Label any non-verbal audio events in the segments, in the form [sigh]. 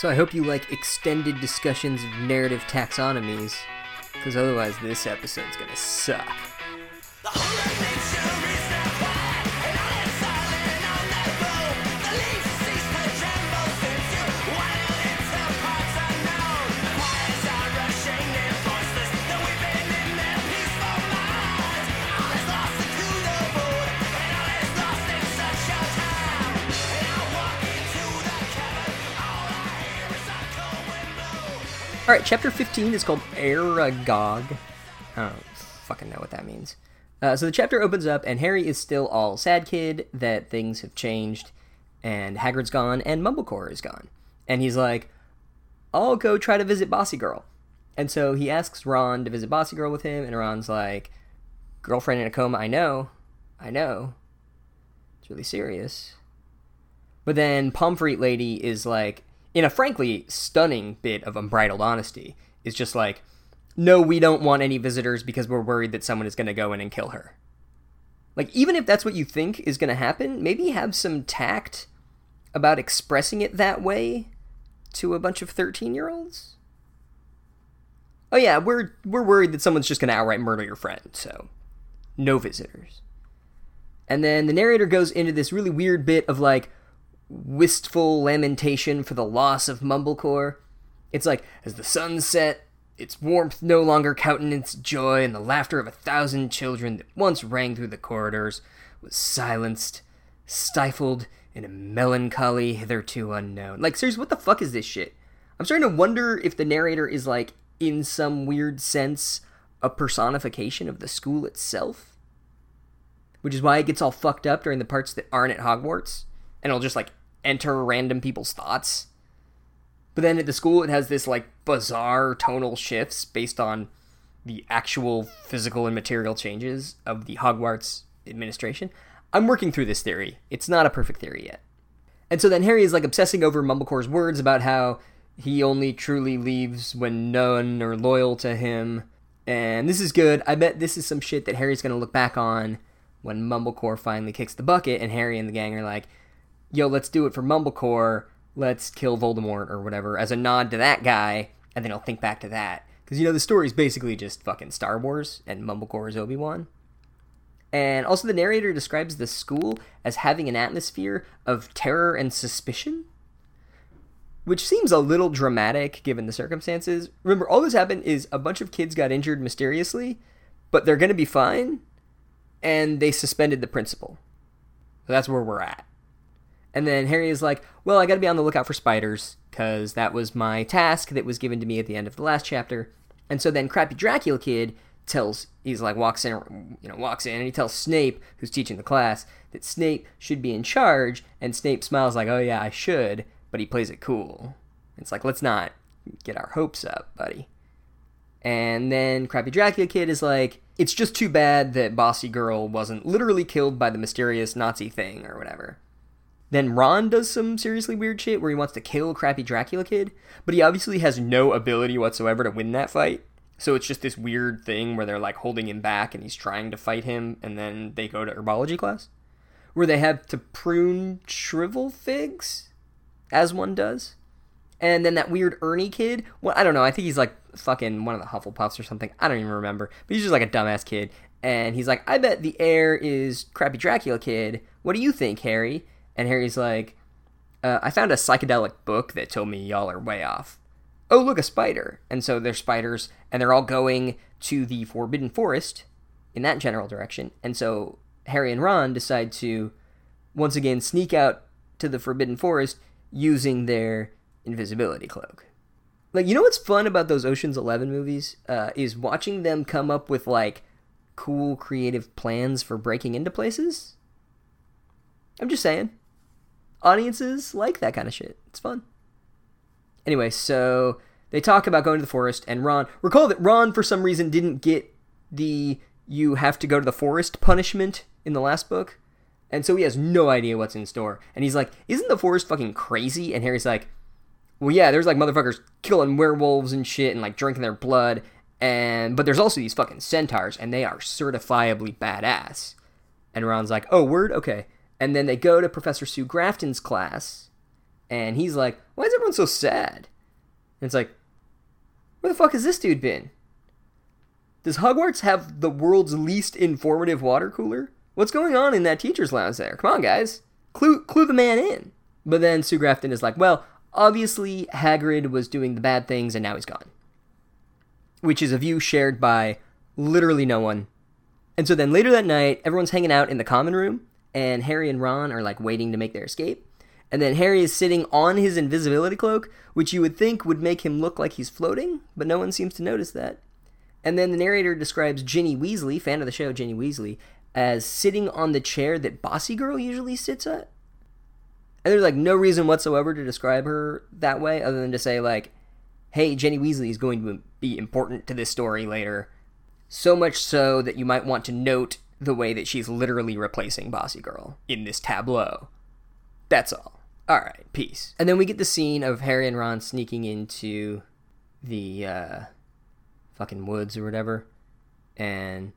So I hope you like extended discussions of narrative taxonomies, because otherwise this episode's gonna suck. All right, chapter 15 is called Aragog. I don't fucking know what that means. Uh, so the chapter opens up, and Harry is still all sad kid that things have changed, and Hagrid's gone, and Mumblecore is gone. And he's like, I'll go try to visit Bossy Girl. And so he asks Ron to visit Bossy Girl with him, and Ron's like, Girlfriend in a coma, I know. I know. It's really serious. But then Pomfrey Lady is like, in a frankly stunning bit of unbridled honesty, is just like, no, we don't want any visitors because we're worried that someone is going to go in and kill her. Like, even if that's what you think is going to happen, maybe have some tact about expressing it that way to a bunch of 13 year olds. Oh, yeah, we're, we're worried that someone's just going to outright murder your friend, so no visitors. And then the narrator goes into this really weird bit of like, wistful lamentation for the loss of Mumblecore. It's like, as the sun set, its warmth no longer countenanced joy, and the laughter of a thousand children that once rang through the corridors was silenced, stifled in a melancholy hitherto unknown. Like, seriously, what the fuck is this shit? I'm starting to wonder if the narrator is, like, in some weird sense, a personification of the school itself. Which is why it gets all fucked up during the parts that aren't at Hogwarts. And it'll just, like, enter random people's thoughts. But then at the school, it has this like bizarre tonal shifts based on the actual physical and material changes of the Hogwarts administration. I'm working through this theory. It's not a perfect theory yet. And so then Harry is like obsessing over Mumblecore's words about how he only truly leaves when none are loyal to him. And this is good. I bet this is some shit that Harry's going to look back on when Mumblecore finally kicks the bucket and Harry and the gang are like, yo, let's do it for Mumblecore. Let's kill Voldemort or whatever as a nod to that guy, and then he'll think back to that. Because, you know, the story's basically just fucking Star Wars, and Mumblecore is Obi Wan. And also, the narrator describes the school as having an atmosphere of terror and suspicion, which seems a little dramatic given the circumstances. Remember, all this happened is a bunch of kids got injured mysteriously, but they're going to be fine, and they suspended the principal. So that's where we're at. And then Harry is like, Well, I got to be on the lookout for spiders, because that was my task that was given to me at the end of the last chapter. And so then Crappy Dracula Kid tells, he's like, walks in, you know, walks in, and he tells Snape, who's teaching the class, that Snape should be in charge. And Snape smiles, like, Oh, yeah, I should, but he plays it cool. It's like, Let's not get our hopes up, buddy. And then Crappy Dracula Kid is like, It's just too bad that Bossy Girl wasn't literally killed by the mysterious Nazi thing or whatever. Then Ron does some seriously weird shit where he wants to kill Crappy Dracula Kid, but he obviously has no ability whatsoever to win that fight. So it's just this weird thing where they're like holding him back and he's trying to fight him, and then they go to herbology class where they have to prune shrivel figs, as one does. And then that weird Ernie kid, well, I don't know, I think he's like fucking one of the Hufflepuffs or something. I don't even remember. But he's just like a dumbass kid. And he's like, I bet the heir is Crappy Dracula Kid. What do you think, Harry? And Harry's like, uh, I found a psychedelic book that told me y'all are way off. Oh, look, a spider. And so they're spiders, and they're all going to the Forbidden Forest in that general direction. And so Harry and Ron decide to once again sneak out to the Forbidden Forest using their invisibility cloak. Like, you know what's fun about those Ocean's Eleven movies? Uh, is watching them come up with, like, cool creative plans for breaking into places. I'm just saying audiences like that kind of shit. It's fun. Anyway, so they talk about going to the forest, and Ron. Recall that Ron, for some reason, didn't get the you have to go to the forest punishment in the last book. And so he has no idea what's in store. And he's like, Isn't the forest fucking crazy? And Harry's like, Well, yeah, there's like motherfuckers killing werewolves and shit and like drinking their blood. And but there's also these fucking centaurs, and they are certifiably badass. And Ron's like, Oh, word? Okay. And then they go to Professor Sue Grafton's class, And he's like, why is everyone so sad? And it's like, where the fuck has this dude been? Does Hogwarts have the world's least informative water cooler? What's going on in that teacher's lounge there? Come on, guys. Clue, clue the man in. But then Sue Grafton is like, well, obviously Hagrid was doing the bad things and now he's gone. Which is a view shared by literally no one. And so then later that night, everyone's hanging out in the common room, and Harry and Ron are like waiting to make their escape. And then Harry is sitting on his invisibility cloak, which you would think would make him look like he's floating, but no one seems to notice that. And then the narrator describes Ginny Weasley, fan of the show Ginny Weasley, as sitting on the chair that Bossy Girl usually sits at. And there's like no reason whatsoever to describe her that way other than to say like, hey, Ginny Weasley is going to be important to this story later. So much so that you might want to note the way that she's literally replacing Bossy Girl in this tableau. That's all. All right, peace. And then we get the scene of Harry and Ron sneaking into the uh, fucking woods or whatever. And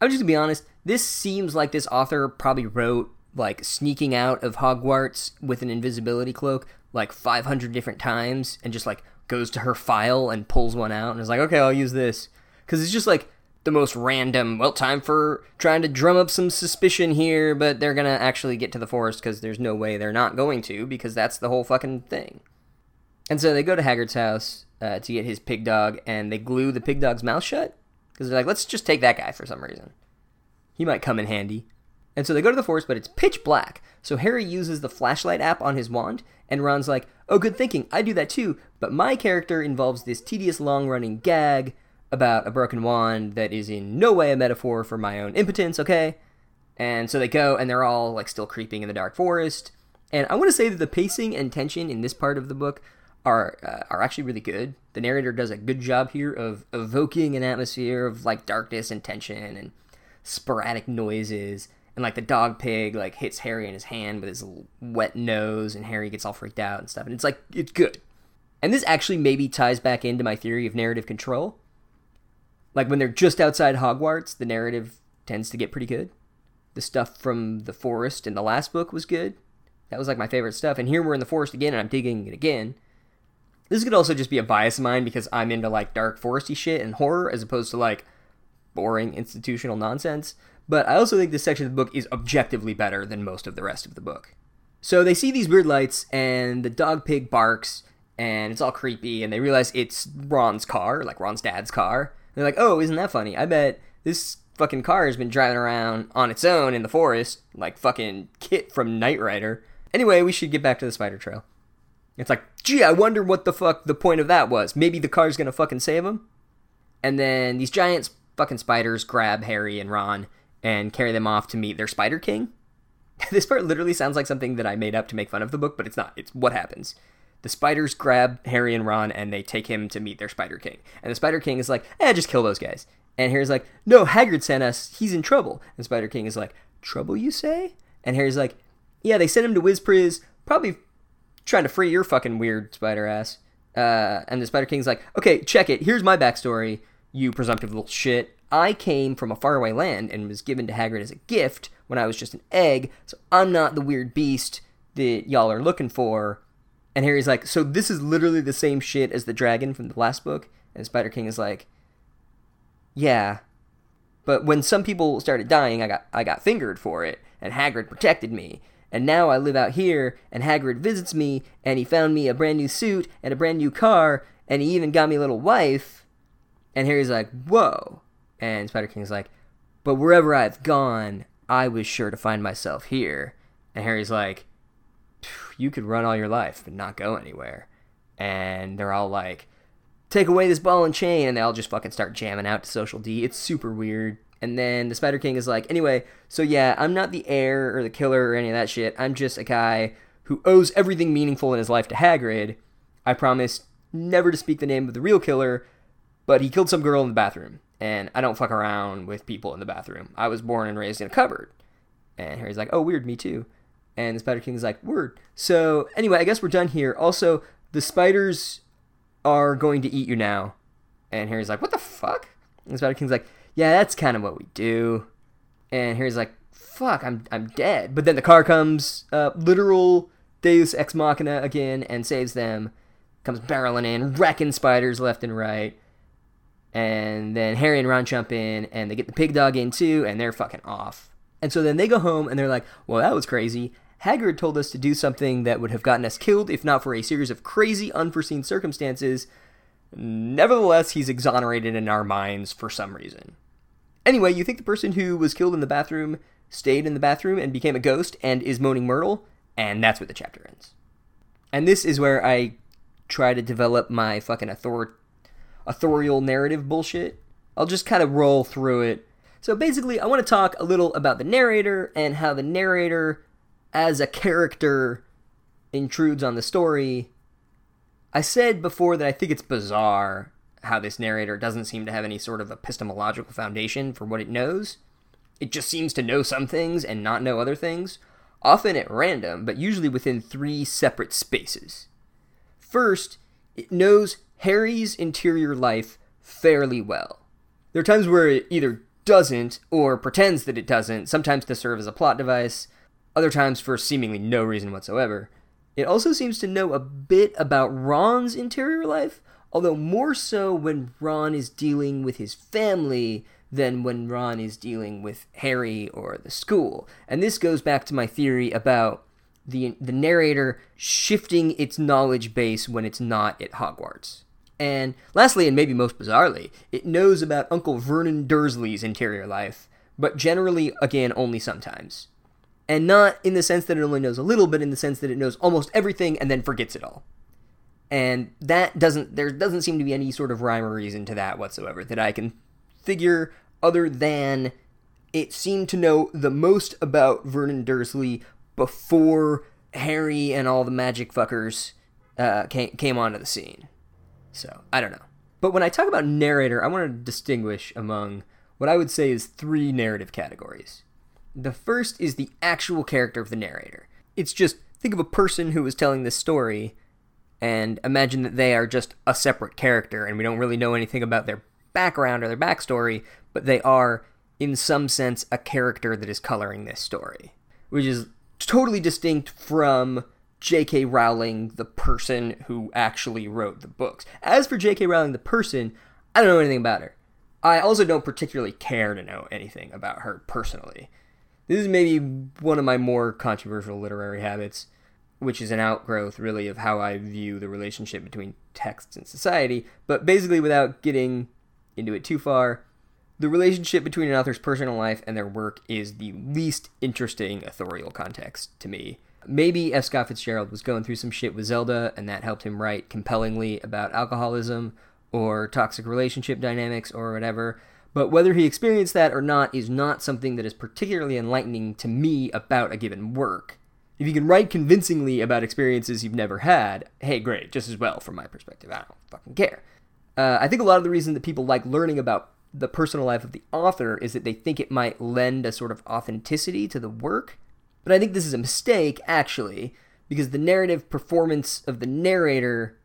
I'm just gonna be honest, this seems like this author probably wrote like sneaking out of Hogwarts with an invisibility cloak like 500 different times and just like goes to her file and pulls one out and is like, okay, I'll use this. Because it's just like the most random, well, time for trying to drum up some suspicion here, but they're going to actually get to the forest because there's no way they're not going to because that's the whole fucking thing. And so they go to Hagrid's house uh, to get his pig dog and they glue the pig dog's mouth shut because they're like, let's just take that guy for some reason. He might come in handy. And so they go to the forest, but it's pitch black. So Harry uses the flashlight app on his wand, and Ron's like, oh, good thinking, I do that too, but my character involves this tedious long running gag about a broken wand that is in no way a metaphor for my own impotence, okay? And so they go, and they're all like still creeping in the dark forest. And I want to say that the pacing and tension in this part of the book are uh, are actually really good. The narrator does a good job here of evoking an atmosphere of like darkness and tension and sporadic noises and like the dog pig like hits Harry in his hand with his wet nose, and Harry gets all freaked out and stuff. And it's like it's good. And this actually maybe ties back into my theory of narrative control. Like when they're just outside Hogwarts, the narrative tends to get pretty good. The stuff from the forest in the last book was good. That was like my favorite stuff. And here we're in the forest again, and I'm digging it again. This could also just be a bias of mine because I'm into like dark foresty shit and horror as opposed to like boring institutional nonsense. But I also think this section of the book is objectively better than most of the rest of the book. So they see these weird lights, and the dog pig barks, and it's all creepy, and they realize it's Ron's car, like Ron's dad's car. They're like, oh, isn't that funny? I bet this fucking car has been driving around on its own in the forest, like fucking KITT from Knight Rider. Anyway, we should get back to the spider trail. It's like, gee, I wonder what the fuck the point of that was. Maybe the car's gonna fucking save him? And then these giant fucking spiders grab Harry and Ron and carry them off to meet their Spider King. [laughs] this part literally sounds like something that I made up to make fun of the book, but it's not. It's what happens. The spiders grab Harry and Ron and they take him to meet their Spider King. And the Spider King is like, eh, just kill those guys. And Harry's like, no, Hagrid sent us. He's in trouble. And Spider King is like, trouble, you say? And Harry's like, yeah, they sent him to Wizpriz, probably trying to free your fucking weird spider ass. Uh, and the Spider King's like, okay, check it. Here's my backstory, you presumptive little shit. I came from a faraway land and was given to Hagrid as a gift when I was just an egg, so I'm not the weird beast that y'all are looking for. And Harry's like, so this is literally the same shit as the dragon from the last book? And Spider King is like, yeah. But when some people started dying, I got I got fingered for it, and Hagrid protected me. And now I live out here, and Hagrid visits me, and he found me a brand new suit and a brand new car, and he even got me a little wife. And Harry's like, whoa. And Spider King's like, but wherever I've gone, I was sure to find myself here. And Harry's like, you could run all your life but not go anywhere. And they're all like, take away this ball and chain. And they all just fucking start jamming out to Social D. It's super weird. And then the Spider King is like, anyway, so yeah, I'm not the heir or the killer or any of that shit. I'm just a guy who owes everything meaningful in his life to Hagrid. I promised never to speak the name of the real killer, but he killed some girl in the bathroom and I don't fuck around with people in the bathroom. I was born and raised in a cupboard. And Harry's like, oh, weird, me too. And the Spider King's like, word. So, anyway, I guess we're done here. Also, the spiders are going to eat you now. And Harry's like, what the fuck? And the Spider King's like, yeah, that's kind of what we do. And Harry's like, fuck, I'm, I'm dead. But then the car comes, uh, literal Deus Ex Machina again and saves them. Comes barreling in, wrecking spiders left and right. And then Harry and Ron jump in and they get the pig dog in too, and they're fucking off. And so then they go home and they're like, well, that was crazy. Hagrid told us to do something that would have gotten us killed if not for a series of crazy, unforeseen circumstances. Nevertheless, he's exonerated in our minds for some reason. Anyway, you think the person who was killed in the bathroom stayed in the bathroom and became a ghost and is moaning Myrtle, and that's where the chapter ends. And this is where I try to develop my fucking author- authorial narrative bullshit. I'll just kind of roll through it. So basically, I want to talk a little about the narrator and how the narrator, as a character, intrudes on the story. I said before that I think it's bizarre how this narrator doesn't seem to have any sort of epistemological foundation for what it knows. It just seems to know some things and not know other things, often at random, but usually within three separate spaces. First, it knows Harry's interior life fairly well. There are times where it either doesn't or pretends that it doesn't, sometimes to serve as a plot device, other times for seemingly no reason whatsoever. It also seems to know a bit about Ron's interior life, although more so when Ron is dealing with his family than when Ron is dealing with Harry or the school. And this goes back to my theory about the the narrator shifting its knowledge base when it's not at Hogwarts. And lastly, and maybe most bizarrely, it knows about Uncle Vernon Dursley's interior life, but generally, again, only sometimes. And not in the sense that it only knows a little, but in the sense that it knows almost everything and then forgets it all. And that doesn't, there doesn't seem to be any sort of rhyme or reason to that whatsoever that I can figure other than it seemed to know the most about Vernon Dursley before Harry and all the magic fuckers uh, came, came onto the scene. So, I don't know. But when I talk about narrator, I want to distinguish among what I would say is three narrative categories. The first is the actual character of the narrator. It's just think of a person who is telling this story and imagine that they are just a separate character and we don't really know anything about their background or their backstory, but they are, in some sense, a character that is coloring this story, which is totally distinct from J.K. Rowling, the person who actually wrote the books. As for J.K. Rowling, the person, I don't know anything about her. I also don't particularly care to know anything about her personally. This is maybe one of my more controversial literary habits, which is an outgrowth, really, of how I view the relationship between texts and society. But basically, without getting into it too far, the relationship between an author's personal life and their work is the least interesting authorial context to me. Maybe F. Scott Fitzgerald was going through some shit with Zelda, and that helped him write compellingly about alcoholism or toxic relationship dynamics or whatever. But whether he experienced that or not is not something that is particularly enlightening to me about a given work. If you can write convincingly about experiences you've never had, hey, great, just as well from my perspective. I don't fucking care. Uh, I think a lot of the reason that people like learning about the personal life of the author is that they think it might lend a sort of authenticity to the work. But I think this is a mistake, actually, because the narrative performance of the narrator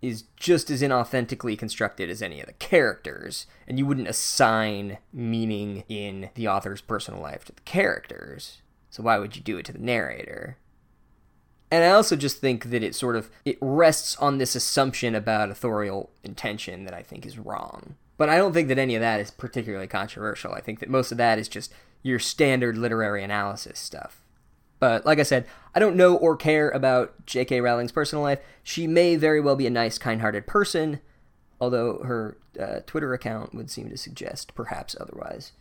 is just as inauthentically constructed as any of the characters, and you wouldn't assign meaning in the author's personal life to the characters. So why would you do it to the narrator? And I also just think that it sort of it rests on this assumption about authorial intention that I think is wrong. But I don't think that any of that is particularly controversial. I think that most of that is just your standard literary analysis stuff. But like I said, I don't know or care about J.K. Rowling's personal life. She may very well be a nice, kind hearted person, although her uh, Twitter account would seem to suggest perhaps otherwise.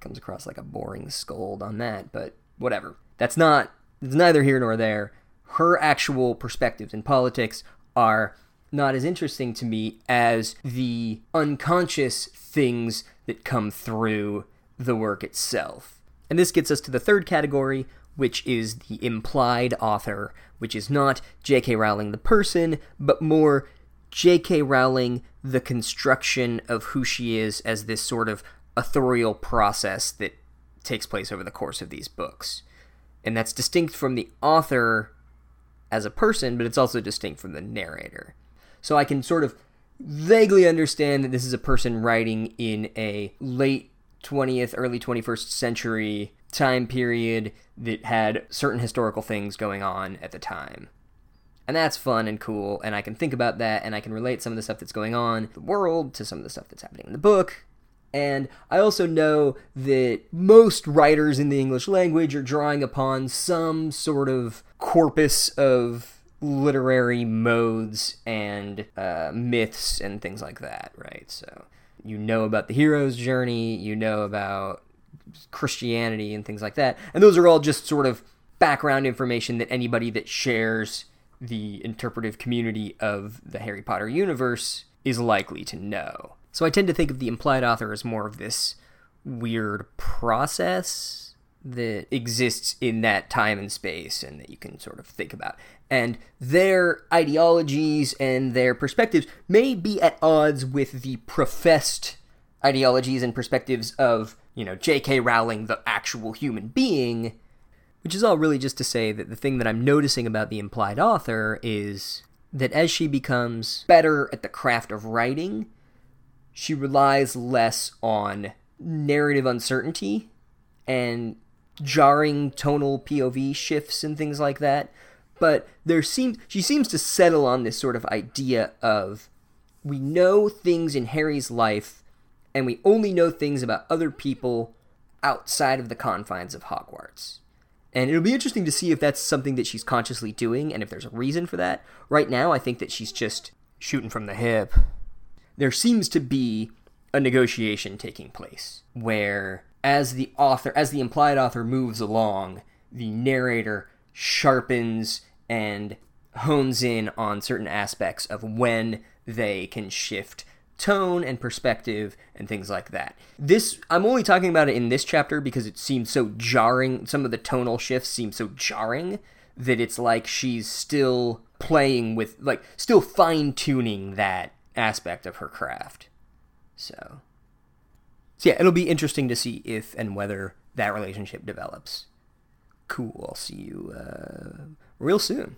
Comes across like a boring scold on that, but whatever. That's not, it's neither here nor there. Her actual perspectives in politics are not as interesting to me as the unconscious things that come through the work itself. And this gets us to the third category, which is the implied author, which is not J.K. Rowling the person, but more J.K. Rowling the construction of who she is as this sort of authorial process that takes place over the course of these books. And that's distinct from the author as a person, but it's also distinct from the narrator. So I can sort of vaguely understand that this is a person writing in a late 20th, early 21st century time period that had certain historical things going on at the time. And that's fun and cool, and I can think about that, and I can relate some of the stuff that's going on in the world to some of the stuff that's happening in the book. And I also know that most writers in the English language are drawing upon some sort of corpus of literary modes and uh, myths and things like that, right? So you know about the hero's journey, you know about Christianity and things like that. And those are all just sort of background information that anybody that shares the interpretive community of the Harry Potter universe is likely to know. So I tend to think of the implied author as more of this weird process that exists in that time and space and that you can sort of think about. And their ideologies and their perspectives may be at odds with the professed ideologies and perspectives of, you know, J.K. Rowling, the actual human being, which is all really just to say that the thing that I'm noticing about the implied author is that as she becomes better at the craft of writing, she relies less on narrative uncertainty and jarring tonal POV shifts and things like that. But there seems she seems to settle on this sort of idea of we know things in Harry's life and we only know things about other people outside of the confines of Hogwarts. And it'll be interesting to see if that's something that she's consciously doing and if there's a reason for that. Right now, I think that she's just shooting from the hip. There seems to be a negotiation taking place where, as the author, as the implied author moves along, the narrator sharpens and hones in on certain aspects of when they can shift tone and perspective and things like that. This I'm only talking about it in this chapter because it seems so jarring. Some of the tonal shifts seem so jarring that it's like she's still playing with like still fine tuning that aspect of her craft. So So yeah, it'll be interesting to see if and whether that relationship develops. Cool. I'll see you uh, real soon.